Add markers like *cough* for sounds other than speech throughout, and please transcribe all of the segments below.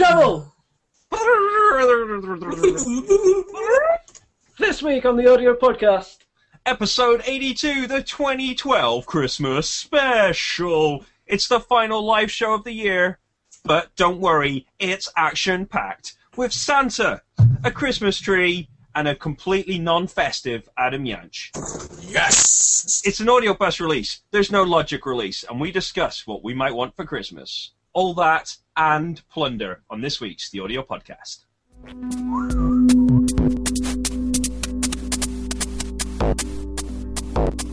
trouble! *laughs* this week on the audio podcast. Episode 82, the 2012 Christmas special. It's the final live show of the year, but don't worry, it's action packed with Santa, a Christmas tree, and a completely non festive Adam Yanch. Yes! It's an Audiobus release, there's no logic release, and we discuss what we might want for Christmas. All that and plunder on this week's The Audio Podcast.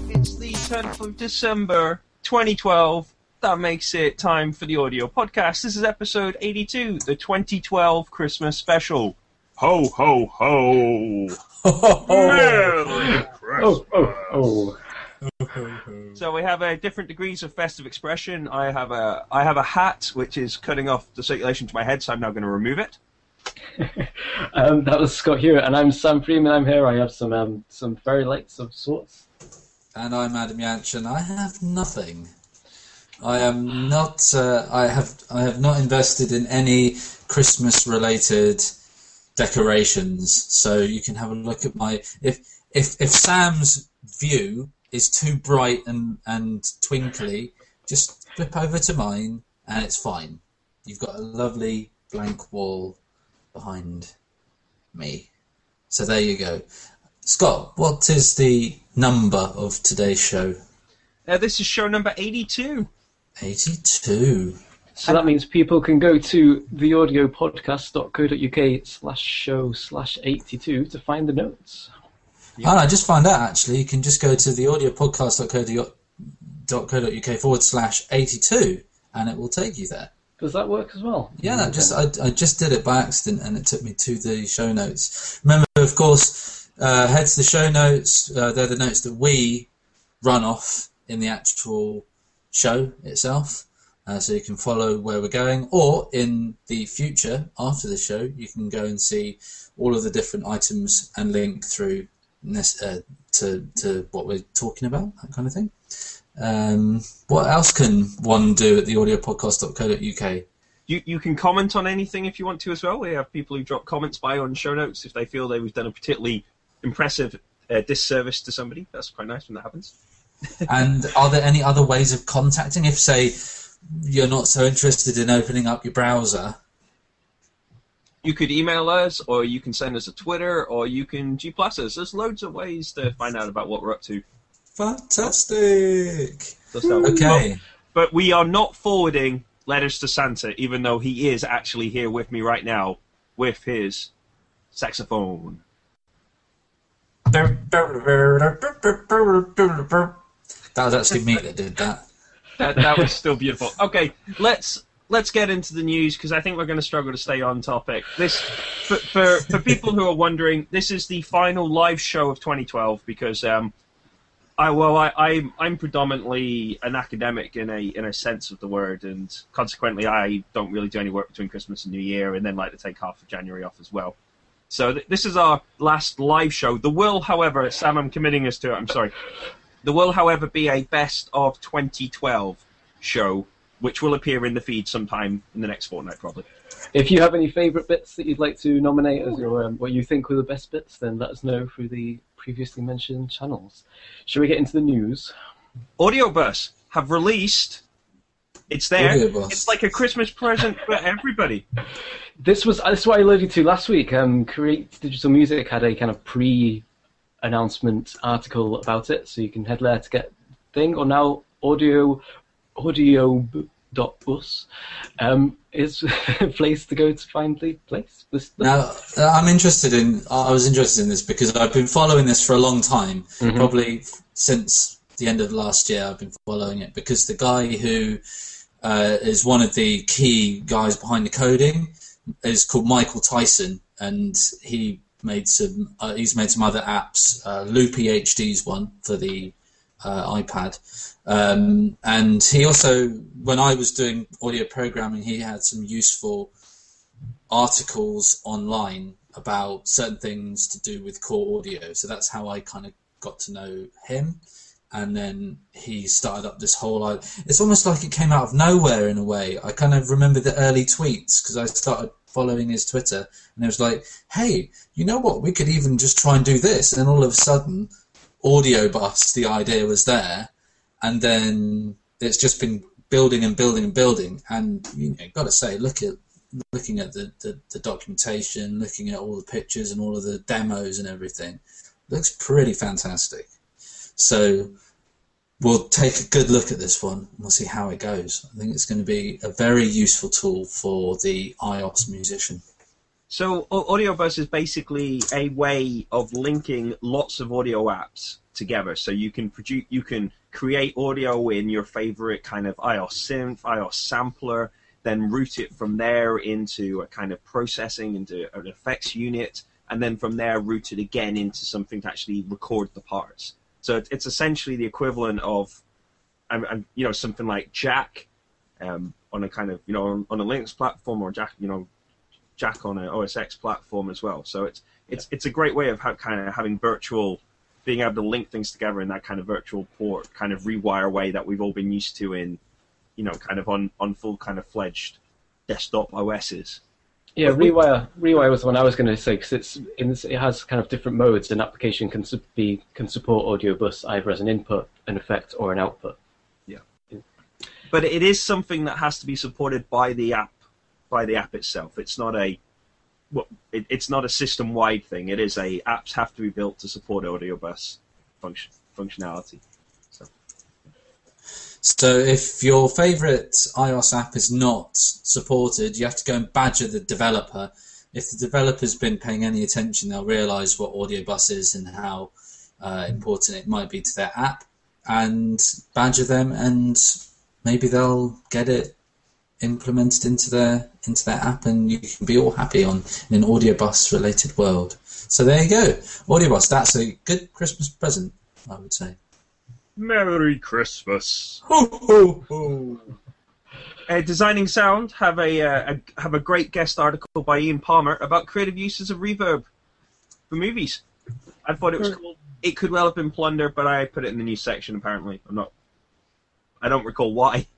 It's the 10th of December, 2012. That makes it time for the audio podcast. This is episode 82, the 2012 Christmas special. Ho, ho, ho! Merry Oh, oh, oh. So we have uh, different degrees of festive expression. I have a I have a hat which is cutting off the circulation to my head, so I'm now going to remove it. *laughs* Um, that was Scott Hewitt, and I'm Sam Freeman. I'm here. I have some um, some fairy lights of sorts. And I'm Adam Yanch, and I have nothing. I am not. Uh, I have. I have not invested in any Christmas-related decorations. So you can have a look at my. If if if Sam's view is too bright and and twinkly, just flip over to mine, and it's fine. You've got a lovely blank wall behind me. So there you go. Scott, what is the number of today's show? Uh, this is show number 82. 82. So that means people can go to theaudiopodcast.co.uk slash show slash 82 to find the notes. Oh, I just found out actually, you can just go to theaudiopodcast.co.uk forward slash 82 and it will take you there. Does that work as well? Yeah, that just I, I just did it by accident and it took me to the show notes. Remember, of course, uh, head to the show notes. Uh, they're the notes that we run off in the actual show itself. Uh, so you can follow where we're going, or in the future after the show, you can go and see all of the different items and link through this, uh, to to what we're talking about, that kind of thing. Um, what else can one do at the audiopodcast.co.uk? You you can comment on anything if you want to as well. We have people who drop comments by on show notes if they feel they've done a particularly impressive uh, disservice to somebody. That's quite nice when that happens. *laughs* And are there any other ways of contacting? If, say, you're not so interested in opening up your browser, You could email us, or you can send us a Twitter, or you can G plus us. There's loads of ways to find out about what we're up to. fantastic. So so- Okay. But we are not forwarding letters to Santa, even though he is actually here with me right now with his saxophone. That was actually me that did that. That, that was still beautiful. Okay, let's let's get into the news because I think we're going to struggle to stay on topic. This for, for for people who are wondering, this is the final live show of 2012 because um, I well I I'm, I'm predominantly an academic in a in a sense of the word, and consequently I don't really do any work between Christmas and New Year, and then like to take half of January off as well. So th- this is our last live show. There will, however, Sam, I'm committing us to it. I'm sorry. There will, however, be a best of 2012 show, which will appear in the feed sometime in the next fortnight, probably. If you have any favourite bits that you'd like to nominate as your, um, what you think were the best bits, then let us know through the previously mentioned channels. Shall we get into the news? Audiobus have released. It's there. Audiobus. It's like a Christmas present for everybody. This was this is what I alluded to last week. Um, Create Digital Music had a kind of pre-announcement article about it, so you can head there to get thing. Or now audio audiob.us um, is *laughs* a place to go to find the place. This, Now, uh, I'm interested in. I was interested in this because I've been following this for a long time, probably since the end of last year. I've been following it because the guy who uh, is one of the key guys behind the coding is called Michael Tyson, and he made some. Uh, he's made some other apps. Uh, Loopy HD's one for the uh, iPad. Um, and he also, when I was doing audio programming, he had some useful articles online about certain things to do with core audio. So that's how I kind of got to know him. and then he started up this whole. It's almost like it came out of nowhere in a way. I kind of remember the early tweets because I started following his Twitter, and it was like, "Hey, you know what? We could even just try and do this." And then all of a sudden, Audiobus, the idea was there, and then it's just been building and building and building. And you know, got to say, look at looking at the, the, the, documentation, looking at all the pictures and all of the demos and everything, looks pretty fantastic. So we'll take a good look at this one and we'll see how it goes. I think it's going to be a very useful tool for the iOS musician. So Audiobus is basically a way of linking lots of audio apps together. So you can produce, you can create audio in your favorite kind of iOS synth, iOS sampler, then route it from there into a kind of processing into an effects unit, and then from there route it again into something to actually record the parts. So it's essentially the equivalent of, you know, something like Jack um, on a kind of, you know, on, on a Linux platform or Jack, you know, Jack on an OS X platform as well. So it's it's it's a great way of kind of having virtual, being able to link things together in that kind of virtual port, kind of rewire way that we've all been used to in, you know, kind of on on full kind of fledged desktop OSs. Yeah, Rewire. Rewire was the one I was going to say because it's, it's, it has kind of different modes. An application can be can support Audiobus either as an input, an effect, or an output. Yeah, but it is something that has to be supported by the app by the app itself. It's not a well, it, it's not a system wide thing. It is a apps have to be built to support Audiobus function functionality. So. So if your favorite iOS app is not supported, you have to go and badger the developer. If the developer's been paying any attention, they'll realize what Audiobus is and how uh, important it might be to their app, and badger them, and maybe they'll get it implemented into their into their app, and you can be all happy on in an Audiobus related world. So there you go, Audiobus. That's a good Christmas present, I would say. Merry Christmas. Ho ho ho. Uh, Designing Sound have a, uh, a, have a great guest article by Ian Palmer about creative uses of reverb for movies. I thought it was cool. It could well have been plunder, but I put it in the news section. Apparently, I'm not. I don't recall why. *laughs*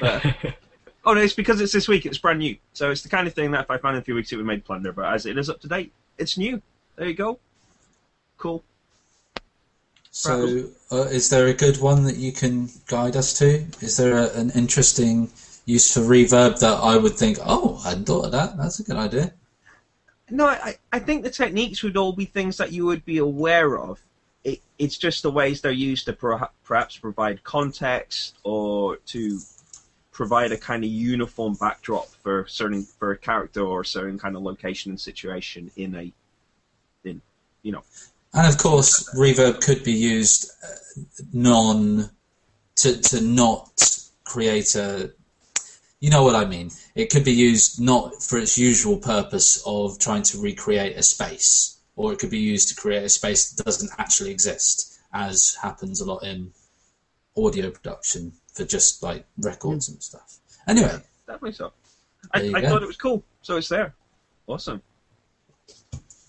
But, Oh no, it's because it's this week. It's brand new, so it's the kind of thing that if I found in a few weeks it would make plunder. But as it is up to date, it's new. There you go. Cool. So, uh, is there a good one that you can guide us to? Is there a, an interesting use for reverb that I would think, oh, I hadn't thought of that. That's a good idea. No, I, I think the techniques would all be things that you would be aware of. It, it's just the ways they're used to perhaps provide context or to provide a kind of uniform backdrop for certain for a character or a certain kind of location and situation in a in you know. And of course reverb could be used uh, non to to not create a you know what I mean? It could be used not for its usual purpose of trying to recreate a space or it could be used to create a space that doesn't actually exist as happens a lot in audio production for just like records and stuff. Anyway, definitely so. I, I thought it was cool, so it's there. Awesome.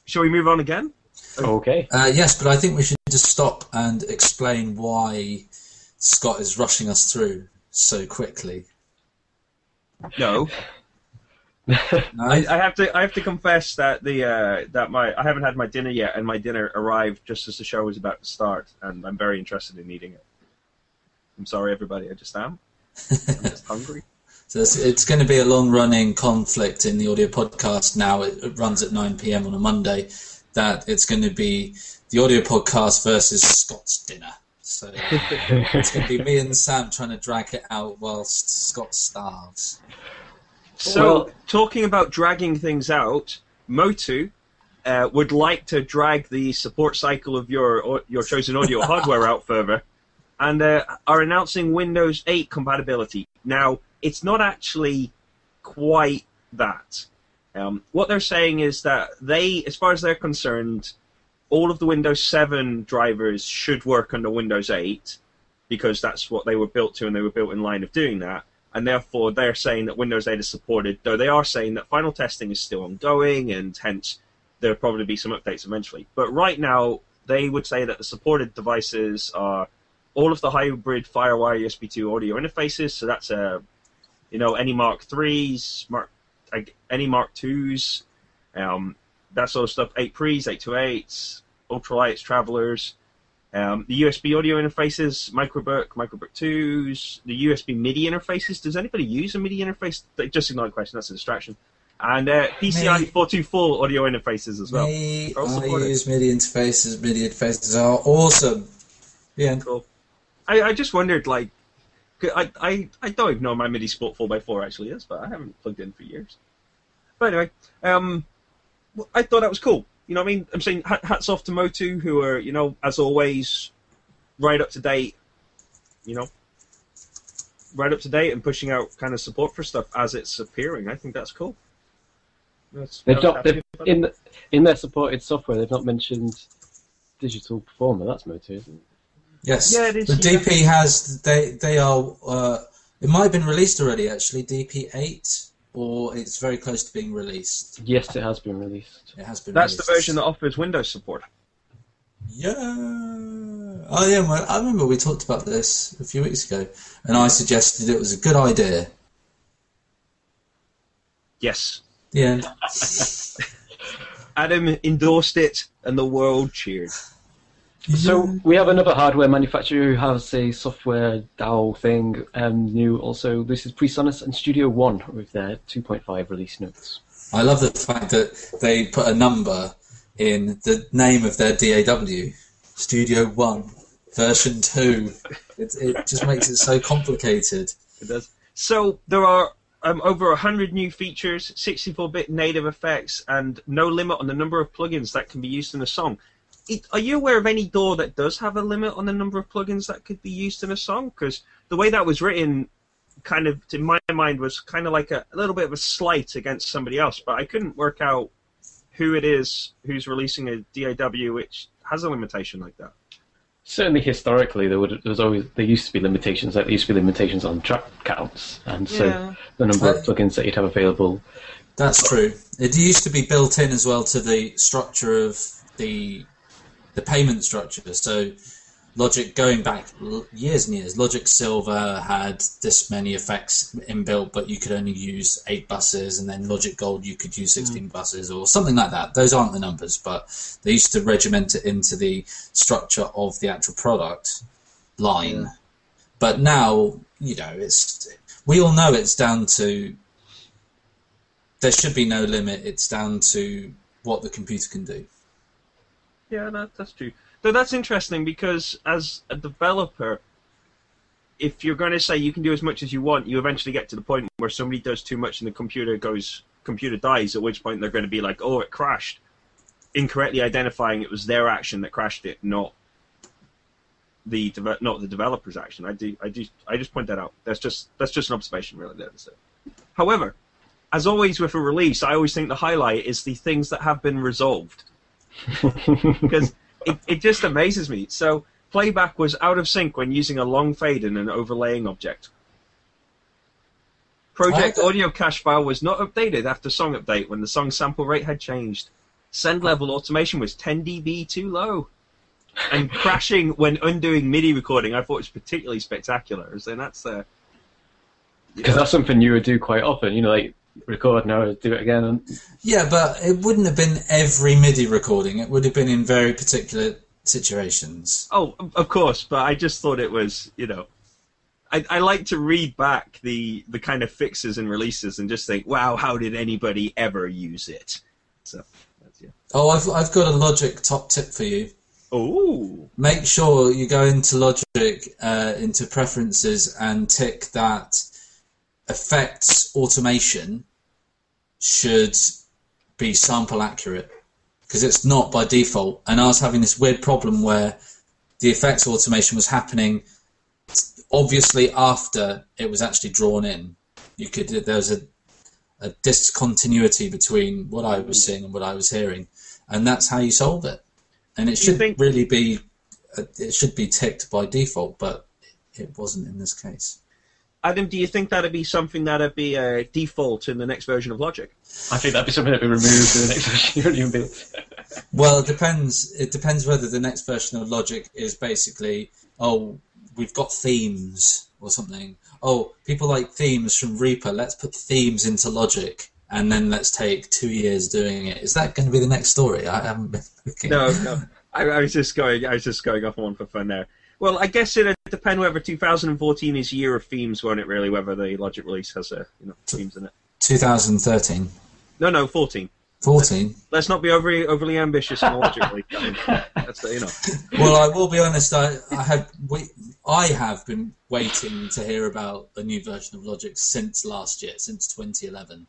Shall we move on again? Okay. Uh, yes, but I think we should just stop and explain why Scott is rushing us through so quickly. No. *laughs* no? I, I, have to. I have to confess that the uh, that my I haven't had my dinner yet, and my dinner arrived just as the show was about to start, and I'm very interested in eating it. I'm sorry, everybody. I just am. I'm just hungry. *laughs* So it's, it's, going to be a long-running conflict in the audio podcast. Now it, it runs at 9 p.m. on a Monday. That it's going to be the audio podcast versus Scott's dinner. So it's going to be me and Sam trying to drag it out whilst Scott starves. So, well, talking about dragging things out, Motu uh, would like to drag the support cycle of your your chosen audio hardware out further and uh, are announcing Windows 8 compatibility. Now, it's not actually quite that. Um, what they're saying is that they, as far as they're concerned, all of the Windows 7 drivers should work under Windows 8 because that's what they were built to and they were built in line of doing that. And therefore, they're saying that Windows 8 is supported, though they are saying that final testing is still ongoing and hence there'll probably be some updates eventually. But right now, they would say that the supported devices are all of the hybrid FireWire USB 2 audio interfaces. So that's uh, you know any Mark threes, Mark any Mark twos, um, that sort of stuff. Eight pre's, eight to eights, ultralights, travelers. Um, the USB audio interfaces, Microbook, Microbook 2s, the USB MIDI interfaces. Does anybody use a MIDI interface? Just ignore the question, that's a distraction. And uh, PCI Me. 424 audio interfaces as well. I use MIDI interfaces. MIDI interfaces are awesome. End. Cool. I, I just wondered, like, I, I, I don't even know my MIDI Sport 4x4 actually is, but I haven't plugged in for years. But anyway, um, I thought that was cool. You know what I mean? I'm saying hats off to Motu, who are, you know, as always, right up to date, you know, right up to date and pushing out kind of support for stuff as it's appearing. I think that's cool. That's, They've not, they've, in the, in their supported software, they've not mentioned digital performer. That's Motu, isn't it? Yes. Yeah, it is, The yeah. DP has they they are uh, it might have been released already actually DP eight or it's very close to being released. Yes, it has been released. It has been. That's the version that offers Windows support. Yeah. Oh yeah. Well, I remember we talked about this a few weeks ago, and I suggested it was a good idea. Yes. The end. *laughs* Adam endorsed it, and the world cheered. So we have another hardware manufacturer who has a software DAW thing um, new. Also, this is PreSonus and Studio One with their 2.5 release notes. I love the fact that they put a number in the name of their DAW. Studio One, version two. It, it just makes it so complicated. It does. So there are um, over 100 new features, 64-bit native effects, and no limit on the number of plugins that can be used in a song. It, are you aware of any DAW that does have a limit on the number of plugins that could be used in a song? Because the way that was written, kind of, to my mind, was kind of like a, a little bit of a slight against somebody else. But I couldn't work out who it is who's releasing a DAW which has a limitation like that. Certainly, historically, there would there was always there used to be limitations. Like there used to be limitations on track counts, and so Yeah. the number of plugins that you'd have available. That's true. It used to be built in as well to the structure of the the payment structure. So Logic going back years and years, Logic Silver had this many effects inbuilt, but you could only use eight buses, and then Logic Gold you could use hmm. sixteen buses or something like that. Those aren't the numbers, but they used to regiment it into the structure of the actual product line. But now, you know, it's we all know it's down to there should be no limit. It's down to what the computer can do. Yeah, that, that's true. So that's interesting because as a developer, if you're going to say you can do as much as you want, you eventually get to the point where somebody does too much and the computer goes, computer dies. At which point they're going to be like, "Oh, it crashed," incorrectly identifying it was their action that crashed it, not the deve- not the developer's action. I do, I do, I just point that out. That's just that's just an observation, really. That's it. However, as always with a release, I always think the highlight is the things that have been resolved because *laughs* it, it just amazes me. So playback was out of sync when using a long fade in an overlaying object. Project Oh, audio cache file was not updated after song update when the song sample rate had changed. Send level automation was 10 dB too low. And crashing when undoing MIDI recording, I thought was particularly spectacular. So that's uh, Because that's something you would do quite often. You know, like record now, do it again. And Yeah, but it wouldn't have been every MIDI recording. It would have been in very particular situations. Oh, of course, but I just thought it was, you know, I, I like to read back the the kind of fixes and releases and just think, wow, how did anybody ever use it? So, yeah. Oh, I've I've got a Logic top tip for you. Oh, Make sure you go into Logic, uh, into preferences, and tick that effects automation should be sample accurate because it's not by default. And I was having this weird problem where the effects automation was happening obviously after it was actually drawn in. You could there was a a discontinuity between what I was seeing and what I was hearing, and that's how you solve it. And it should think- really be uh, it should be ticked by default, but it wasn't in this case. Adam, do you think that'd be something that'd be a default in the next version of Logic? I think that'd be something that'd be removed in the next *laughs* version of Union Build. Well, it depends. It depends whether the next version of Logic is basically oh we've got themes or something. Oh, people like themes from Reaper. Let's put themes into Logic, and then let's take two years doing it. Is that going to be the next story? I haven't been looking. No, no. I, I was just going. I was just going off on one for fun there. Well, I guess it'd depend whether 2014 is year of themes, won't it? Really, whether the Logic release has a you know themes in it. 2013, No, no, 14. 14. Let's not be overly overly ambitious in the Logic release. That's you know. *laughs* Well, I will be honest. I, I have we, I have been waiting to hear about a new version of Logic since last year, since 2011.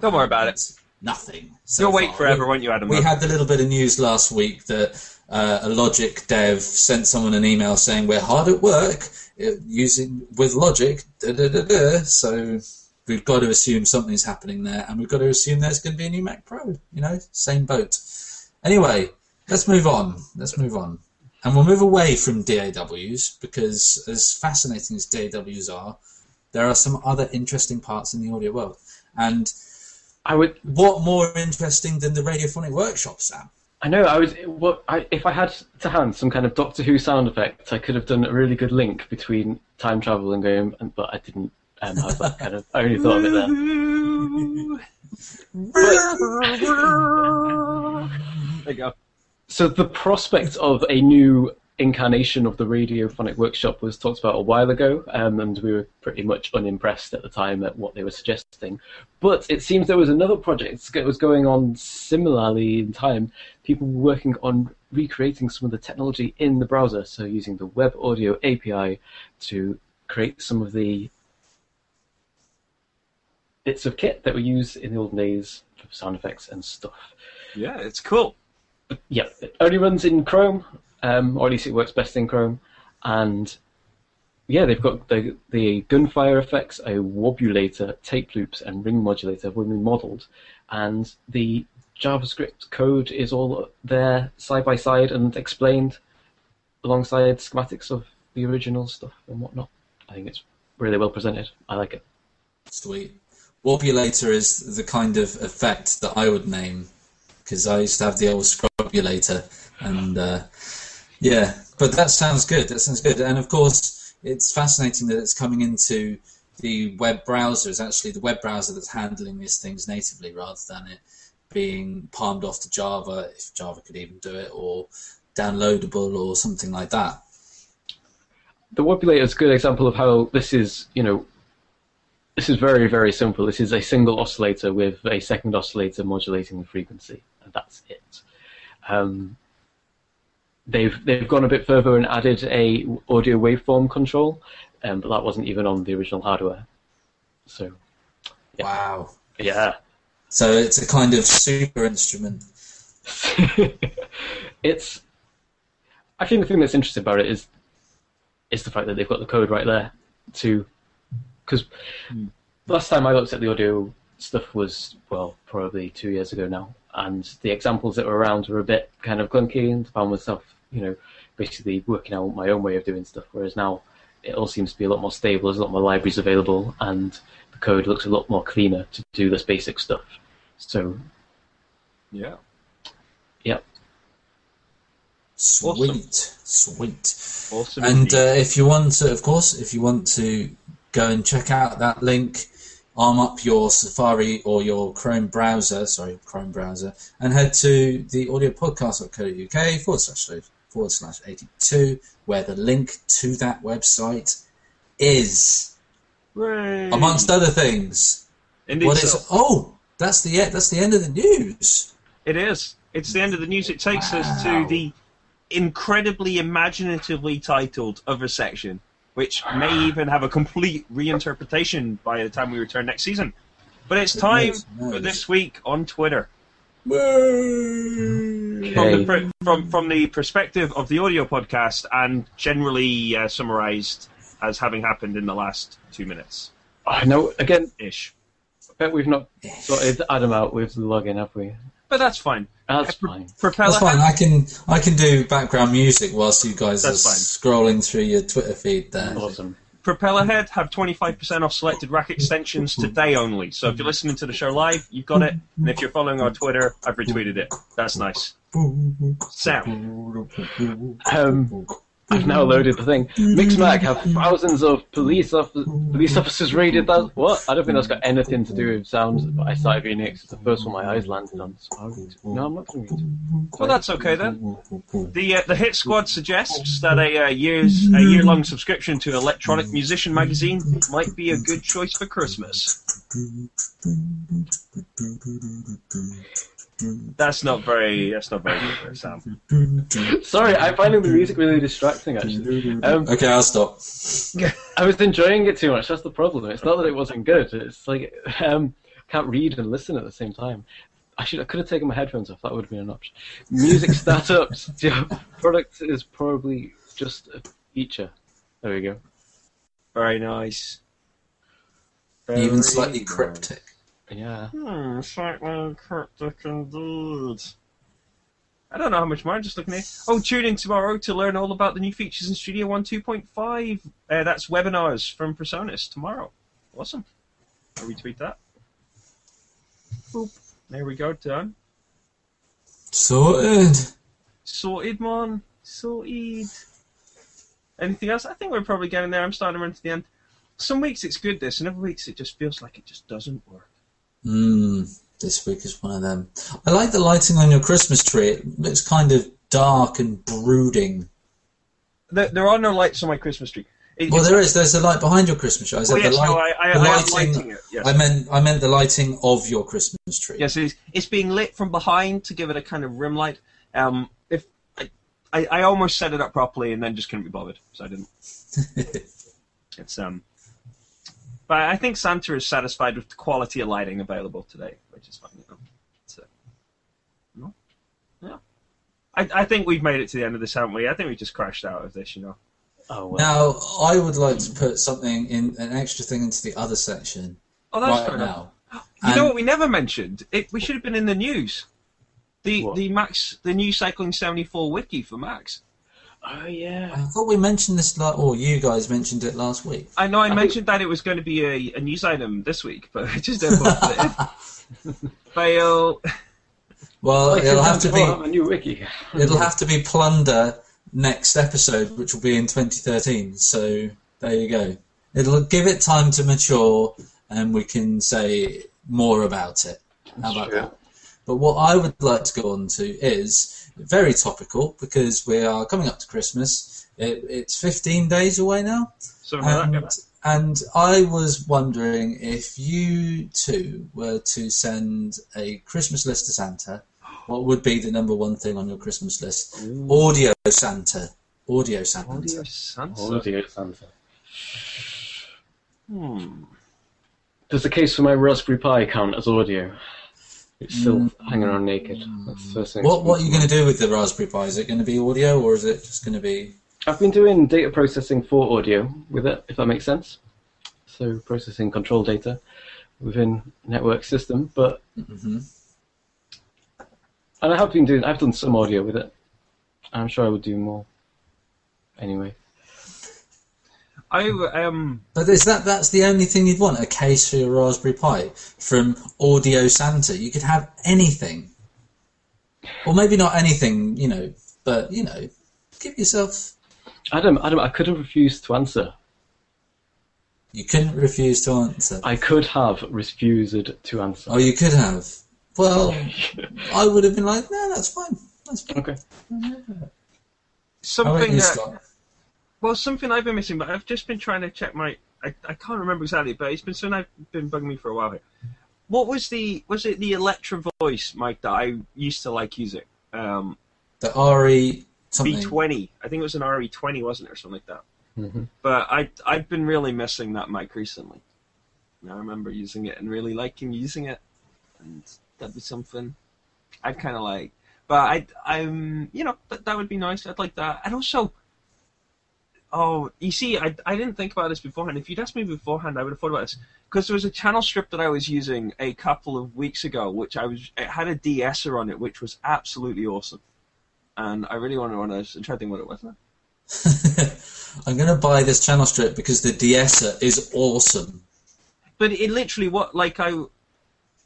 Don't worry about it. Nothing. so You'll wait far. forever, We- won't you, Adam? We had the little bit of news last week that uh, a Logic dev sent someone an email saying we're hard at work uh, using with Logic. Da, da, da, da. So we've got to assume something's happening there, and we've got to assume there's going to be a new Mac Pro. You know, same boat. Anyway, let's move on. Let's move on, and we'll move away from DAWs because, as fascinating as DAWs are, there are some other interesting parts in the audio world. And I would. what more interesting than the radiophonic workshop, Sam? I know. I was. What? I, if I had to hand some kind of Doctor Who sound effect, I could have done a really good link between time travel and going. and- But I didn't um, have that kind of. I only thought of it there. There you go. So the prospect of a new incarnation of the radiophonic workshop was talked about a while ago, um, and we were pretty much unimpressed at the time at what they were suggesting. But it seems there was another project that was going on similarly in time. People were working on recreating some of the technology in the browser, so using the Web Audio API to create some of the bits of kit that we used in the old days for sound effects and stuff. Yeah, it's cool. Yeah, it only runs in Chrome, um, or at least it works best in Chrome. And yeah, they've got the the gunfire effects, a wobulator, tape loops, and ring modulator when we modelled, and the JavaScript code is all there side by side and explained alongside schematics of the original stuff and whatnot. I think it's really well presented. I like it. Sweet. Wobulator is the kind of effect that I would name because I used to have the old scrobulator, and uh, yeah. But that sounds good. That sounds good. And of course, it's fascinating that it's coming into the web browser. It's actually the web browser that's handling these things natively, rather than it being palmed off to Java, if Java could even do it, or downloadable or something like that. the wobulator is a good example of how this is, you know, this is very, very simple. This is a single oscillator with a second oscillator modulating the frequency, and that's it. Um, they've they've gone a bit further and added a audio waveform control, um, but that wasn't even on the original hardware. So Yeah. Wow. yeah, So it's a kind of super instrument. *laughs* it's. I think the thing that's interesting about it is, is the fact that they've got the code right there, to, because last time I looked at the audio stuff was well probably two years ago now, and the examples that were around were a bit kind of clunky, and found myself you know basically working out my own way of doing stuff. Whereas now it all seems to be a lot more stable. There's a lot more libraries available, and the code looks a lot more cleaner to do this basic stuff. So Yeah. yeah, Sweet, sweet. Awesome. And uh, if you want to, of course, if you want to go and check out that link, arm up your Safari or your Chrome browser, sorry, Chrome browser, and head to the audiopodcast.co.uk forward slash forward slash 82, where the link to that website is, Hooray. amongst other things. Indeed What so. is? Oh, that's the that's the end of the news. It is. It's the end of the news. It takes us to the incredibly imaginatively titled other section, which may even have a complete reinterpretation by the time we return next season. But it's time for this week on Twitter. From the, Okay. from, from the perspective of the audio podcast and generally uh, summarized as having happened in the last two minutes I know again. ish. I bet we've not sorted Adam out with the login, have we? But that's fine. That's Pro- fine. Propeller That's fine. I can I can do background music whilst you guys That's are fine. scrolling through your Twitter feed there. Awesome. Propellerhead have 25% off selected rack extensions today only. So if you're listening to the show live, you've got it. And if you're following our Twitter, I've retweeted it. That's nice. Sam, Um, I've now loaded the thing. Mixmag have thousands of police off- police officers raided that. What? I don't think that's got anything to do with sounds. Reading it 'cause it's the first one my eyes landed on. So. No, I'm not going to read. Well, that's okay then. The uh, the Hit Squad suggests that a uh, year's a year long subscription to Electronic Musician magazine might be a good choice for Christmas. That's not very. That's not very good, Sam. *laughs* Sorry, I'm finding the music really distracting. Actually, um, Okay, I'll stop. *laughs* I was enjoying it too much. That's the problem. It's not that it wasn't good. It's like um, can't read and listen at the same time. I should. I could have taken my headphones off. That would have been an option. Music *laughs* startups. yeah, product is probably just a feature. There we go. Very nice. Even slightly nice. cryptic. Yeah. Hmm, slightly cryptic indeed. I don't know how much more. I'm just looking at. Oh, tune in tomorrow to learn all about the new features in Studio One 2.5. Uh, that's webinars from PreSonus tomorrow. Awesome. I'll retweet that. Boop. There we go, done. Sorted. Sorted, man. Sorted. Anything else? I think we're probably getting there. I'm starting to run to the end. Some weeks it's good, this, and other weeks it just feels like it just doesn't work. Mm, this week is one of them. I like the lighting on your Christmas tree. It looks kind of dark and brooding. There, there are no lights on my Christmas tree. It- Well, there is. There's a light behind your Christmas tree. I said Oh, yes, the light, no, I, I, the lighting. lighting it. Yes. I meant I meant the lighting of your Christmas tree. Yes, it is. It's being lit from behind to give it a kind of rim light. Um, if I, I, I almost set it up properly and then just couldn't be bothered, so I didn't. *laughs* It's um, but I think Santa is satisfied with the quality of lighting available today, which is fine. You know, so, uh, no, yeah. I, I think we've made it to the end of this, haven't we? I think we just crashed out of this, you know. Oh well. Now I would like to put something in an extra thing into the other section Oh, that's fair right enough. now. You know what we never mentioned? It we should have been in the news. The What? the Max the new Cycling seventy four wiki for Max. Oh yeah. I thought we mentioned this, la- or you guys mentioned it last week. I know I, I mentioned that it was going to be a, a news item this week, but I just don't want it. *laughs* Fail. Well, Like, it'll have to be a new wiki. it'll have to be plunder next episode, which will be in 2013. So there you go. It'll give it time to mature, and we can say more about it. How about Sure. that? But what I would like to go on to is very topical because we are coming up to Christmas. It, it's 15 days away now. And, and I was wondering if you two were to send a Christmas list to Santa, what would be the number one thing on your Christmas list? Audio Santa. Audio Santa. Audio Santa. Audio Santa. Hmm. Does the case for my Raspberry Pi count as audio? It's still hanging around naked. That's the first thing. What What are you going to do with the Raspberry Pi? Is it going to be audio or is it just going to be? I've been doing data processing for audio with it, if that makes sense. So processing control data within network system, but Mhm. and I have been doing. I've done some audio with it. I'm sure I would do more. Anyway, I um. But is that that's the only thing you'd want? A case for your Raspberry Pi from Audio Santa? You could have anything, or maybe not anything, you know. But you know, give yourself. Adam, Adam, I could have refused to answer. You couldn't refuse to answer. I could have refused to answer. Oh, you could have. Well, *laughs* I would have been like, no, that's fine. That's fine. okay. How Something you, that Scott? Well, something I've been missing, but I've just been trying to check my. I, I can't remember exactly, but it's been something I've been bugging me for a while here. What was the was it the Electra voice mic that I used to like using? Um, The RE something. B20. I think it was an RE20, wasn't it, or something like that. hmm But I I've been really missing that mic recently. I remember using it and really liking using it, and that'd be something I'd kind of like. But I I'm you know that that would be nice. I'd like that, and also. Oh, you see, I, I didn't think about this beforehand. If you'd asked me beforehand, I would have thought about this because there was a channel strip that I was using a couple of weeks ago, which I was it had a de-esser on it, which was absolutely awesome, and I really wanted one of those. I'm trying to think what it was now. *laughs* I'm going to buy this channel strip because the de-esser is awesome. but it literally what like I,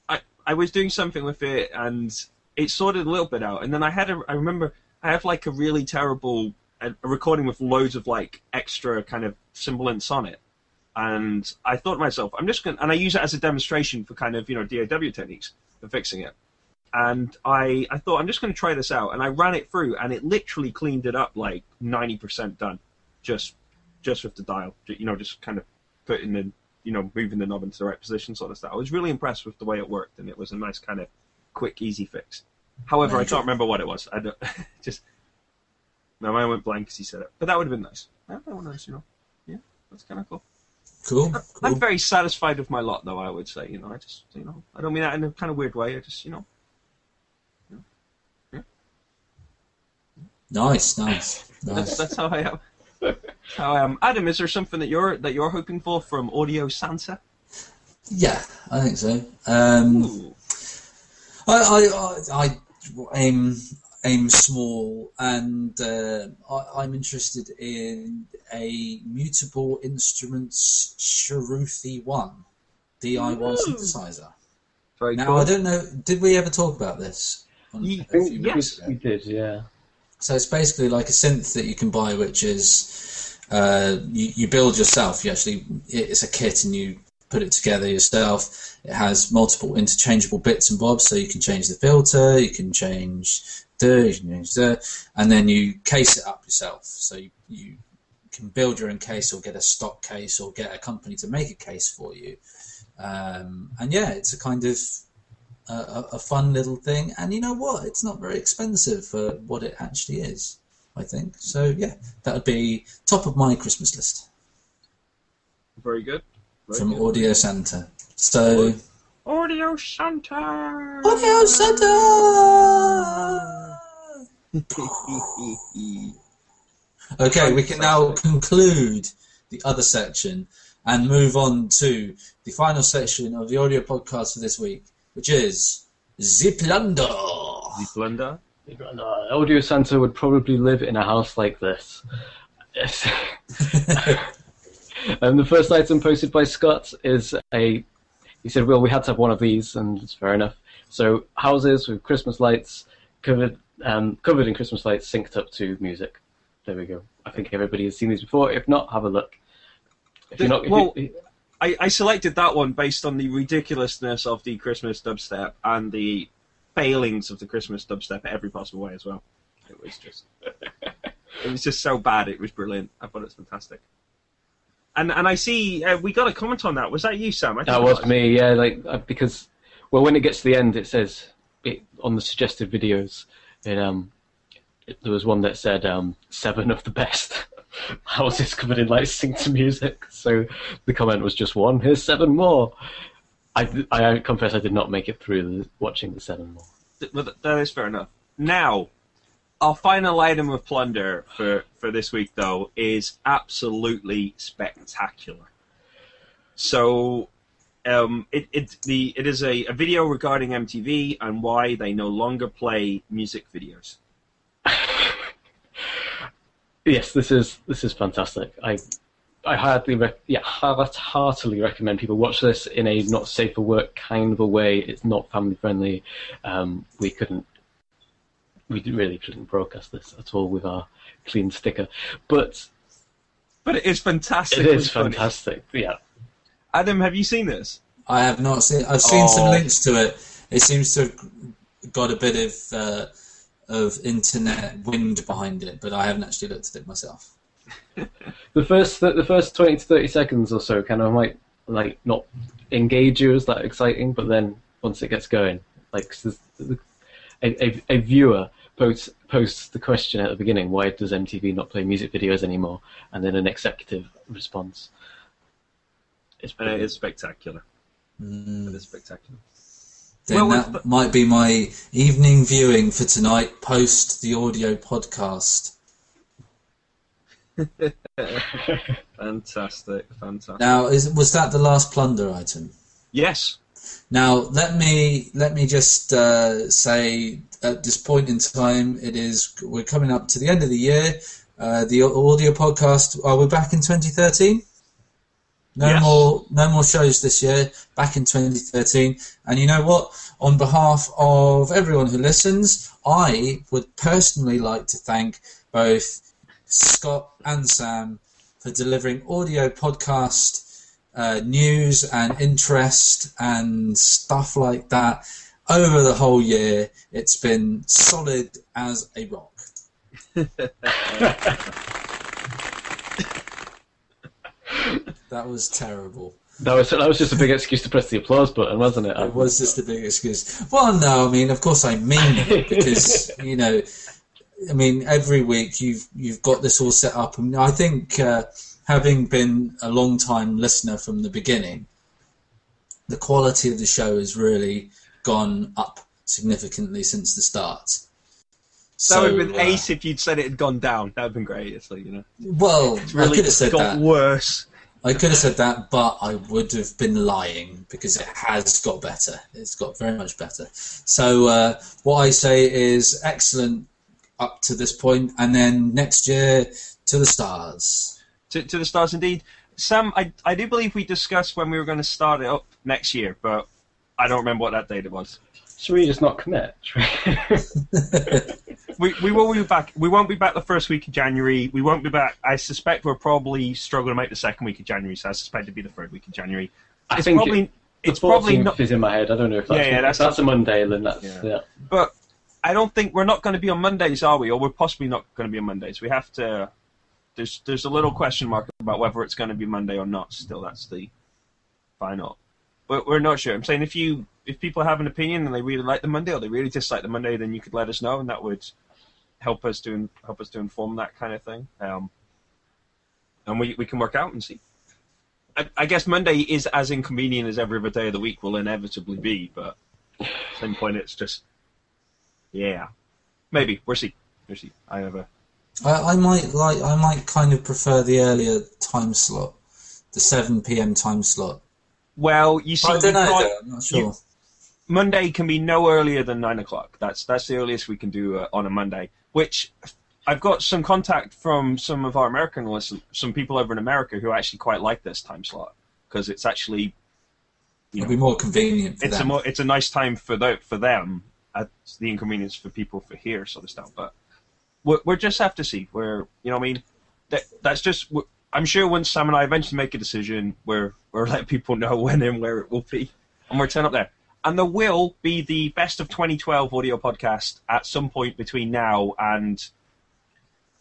I I was doing something with it and it sorted a little bit out and then I had a I remember I have like a really terrible a, a recording with loads of like extra kind of sibilants on it. And I thought to myself, I'm just going to, and I use it as a demonstration for kind of, you know, DAW techniques for fixing it. And I, I thought, I'm just going to try this out. And I ran it through, and it literally cleaned it up like 90% done, just just with the dial. You know, just kind of putting the, you know, moving the knob into the right position sort of stuff. I was really impressed with the way it worked, and it was a nice kind of quick, easy fix. However, I can't remember what it was. I don't, *laughs* just, my mind went blank as he said it. But that would have been nice. That would have been nice, you know. Yeah, that's kind of cool. Cool. I'm cool. very satisfied with my lot, though. I would say, you know, I just, you know, I don't mean that in a kind of weird way. I just, you know, Nice, nice, *laughs* that's, nice. that's how I am. That's how I am. Adam, is there something that you're that you're hoping for from Audio Santa? Yeah, I think so. Um, I, I, I, I aim aim small, and uh, I, I'm interested in a Mutable Instruments Shruthi One DIY Ooh. synthesizer. Very Now cool. I don't know. Did we ever talk about this? on- Ye- a I few we- minutes we, did, yeah. So it's basically like a synth that you can buy, which is uh, you, you build yourself. You actually it's a kit, and you put it together yourself. It has multiple interchangeable bits and bobs, so you can change the filter, you can change the, you can and then you case it up yourself. So you, you can build your own case, or get a stock case, or get a company to make a case for you. Um, and yeah, it's a kind of a, a, a fun little thing. And you know what? It's not very expensive for what it actually is. I think so. Yeah, that would be top of my Christmas list Very good. Very from good. Audio Santa. So Audio Santa. Audio Santa. *laughs* Okay, we can now conclude the other section and move on to the final section of the audio podcast for this week, which is Ziplander. The Blunder. Uh, Audio Santa would probably live in a house like this. Yes. and *laughs* the first item posted by Scott is a. He said, "Well, we had to have one of these, and it's fair enough." So houses with Christmas lights covered, um, covered in Christmas lights, synced up to music. There we go. I think everybody has seen these before. If not, have a look. If you're not, if Well, you, I, I selected that one based on the ridiculousness of the Christmas dubstep and the failings of the Christmas dubstep every possible way as well. It was just, *laughs* it was just so bad. It was brilliant. I thought it was fantastic. And and I see uh, we got a comment on that. Was that you, Sam? That was me, yeah. Like uh, because, well, when it gets to the end, it says it, on the suggested videos. It um, it, there was one that said um, seven of the best *laughs* houses covered in lights sing to music. So the comment was just one. *laughs* Here's seven more. I, I confess I did not make it through the, watching the seven more. Well, that is fair enough. Now, our final item of plunder for, for this week, though, is absolutely spectacular. So, um, it, it, the, it is a, a video regarding MTV and why they no longer play music videos. Yes, this is this is fantastic. I I hardly rec- yeah heart- heartily recommend people watch this in a not safe for work kind of a way. It's not family friendly. Um, we couldn't we really couldn't broadcast this at all with our clean sticker, but But it is fantastic. it is fantastic. Yeah, Adam, have you seen this? I have not seen. I've seen some Oh. links to it. It seems to have got a bit of uh, of internet wind behind it, but I haven't actually looked at it myself. *laughs* the first the first twenty to thirty seconds or so kind of might like not engage you as that exciting, but then once it gets going, like 'cause there's- the- a, a, a viewer posts posts the question at the beginning, why does MTV not play music videos anymore? And then an executive response. It's And it brilliant. is spectacular. Mm. It is spectacular. Then Well, that might be my evening viewing for tonight, post the audio podcast. *laughs* Fantastic, fantastic. Now, is was that the last plunder item? Yes. Now, let me let me just uh, say at this point in time, it is we're coming up to the end of the year. Uh, the audio podcast. Are we back in 2013? No Yes. more no more shows this year. Back in 2013. And you know what? On behalf of everyone who listens, I would personally like to thank both Scott and Sam for delivering audio podcast uh, news and interest and stuff like that over the whole year. It's been solid as a rock. *laughs* that was terrible. That was that was just a big excuse to press the applause button, wasn't it? It was just a big excuse. Well, no, I mean, of course, I mean it *laughs* because you know, I mean, every week you've you've got this all set up, and I think uh, having been a long time listener from the beginning, the quality of the show has really gone up significantly since the start. That would have been uh, ace if you'd said it had gone down. That would have been great. It's like, you know, Well, it's really I could have said got that. worse. I could have said that, but I would have been lying because it has got better. It's got very much better. So uh, what I say is excellent up to this point, and then next year to the stars. To, to the stars indeed. Sam, I, I do believe we discussed when we were going to start it up next year, but I don't remember what that date it was. Should we just not commit? We- *laughs* We, we will be back. We won't be back the first week of January. We won't be back. I suspect we're probably struggling to make the second week of January, so I suspect it'd be the third week of January. I It's think probably it, it's probably 14th not. is in my head. I don't know if that's, Yeah, yeah, that's- that's a Monday. Then that's Yeah. yeah. But I don't think we're not going to be on Mondays, are we? Or we're possibly not going to be on Mondays. We have to. There's there's a little question mark about whether it's going to be Monday or not. Still, that's the final. But we're not sure. I'm saying if you if people have an opinion and they really like the Monday or they really dislike the Monday, then you could let us know, and that would help us to help us to inform that kind of thing. Um, and we we can work out and see. I, I guess Monday is as inconvenient as every other day of the week will inevitably be, but at the same point, it's just yeah, maybe we'll see. We'll see. I have a I, I might like. I might kind of prefer the earlier time slot, the seven p.m. time slot. well. You see, I don't you know. can't- Though, I'm not sure. you- Monday can be no earlier than nine o'clock. That's that's the earliest we can do uh, on a Monday. Which I've got some contact from some of our American listeners, some people over in America who actually quite like this time slot because it's actually you It'll know, be more convenient for it's a more, it's a nice time for the, for them. At the inconvenience for people for here sort of stuff. But we we just have to see. Where you know, I mean, that that's just. I'm sure once Sam and I eventually make a decision, we're we're *laughs* letting people know when and where it will be, and we're turning up there. And there will be the best of 2012 audio podcast at some point between now and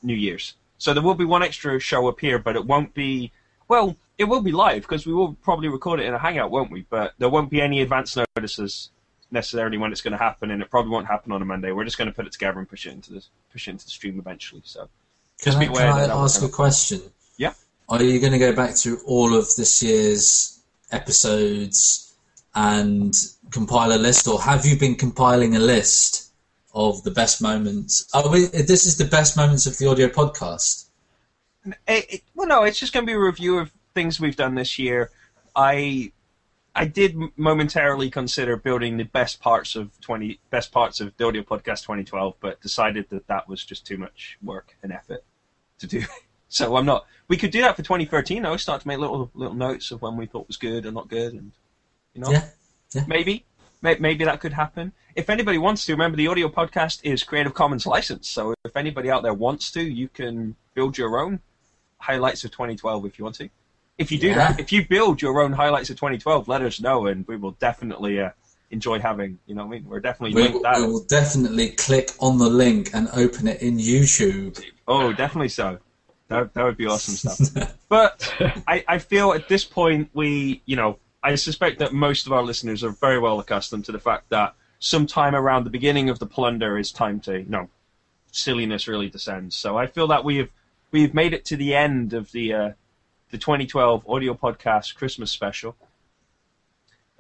New Year's. So there will be one extra show up here, but it won't be. Well, it will be live because we will probably record it in a hangout, won't we? But there won't be any advance notices necessarily when it's going to happen, and it probably won't happen on a Monday. We're just going to put it together and push it into the push it into the stream eventually. So Can just I, be can I that that ask a question? Yeah. Are you going to go back through all of this year's episodes and compile a list, or have you been compiling a list of the best moments? We, this is the best moments of the audio podcast. It, it, well, no, it's just going to be a review of things we've done this year. I I did momentarily consider building the best parts of twenty best parts of the audio podcast 2012, but decided that that was just too much work and effort to do. *laughs* So I'm not. We could do that for 2013. I though. start to make little little notes of when we thought was good and not good, and you know, Yeah. maybe maybe that could happen. If anybody wants to, remember the audio podcast is Creative Commons licensed. So if anybody out there wants to, you can build your own highlights of 2012 if you want to. If you do Yeah. that, if you build your own highlights of 2012, let us know, and we will definitely uh, enjoy having. You know, what I mean, we're definitely We, will- that. we will definitely click on the link and open it in YouTube. Oh, definitely so. That, that would be awesome stuff. *laughs* But I, I feel at this point we, you know, I suspect that most of our listeners are very well accustomed to the fact that sometime around the beginning of the plunder is time to, you know, silliness really descends. So I feel that we have we've made it to the end of the uh, the 2012 audio podcast Christmas special.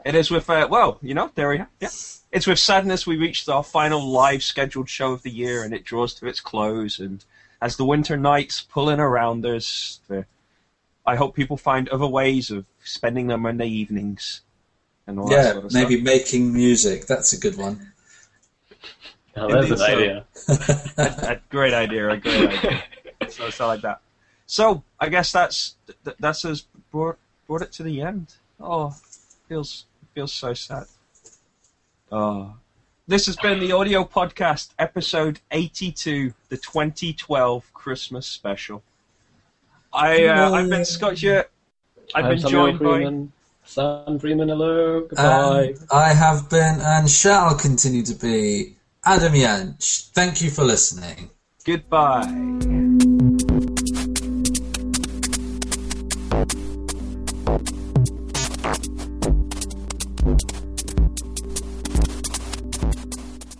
It is with uh, well, you know, there we are. Yeah, it's with sadness we reached our final live scheduled show of the year, and it draws to its close. And as the winter nights pull in around us, I hope people find other ways of spending their Monday evenings. And all that Yeah, sort of maybe stuff. making music. That's a good one. *laughs* Oh, there's Indeed an so. idea. a great idea, a great idea. *laughs* so, so like that. So I guess that's th- that's us brought brought it to the end. Oh, feels feels so sad. Oh, this has been the audio podcast, episode 82, the 2012 Christmas special. I, uh, I've been Scott Shurt. I've been Samuel joined by. Sam Freeman, hello. Goodbye. And I have been and shall continue to be Adam Yanch. Thank you for listening. Goodbye.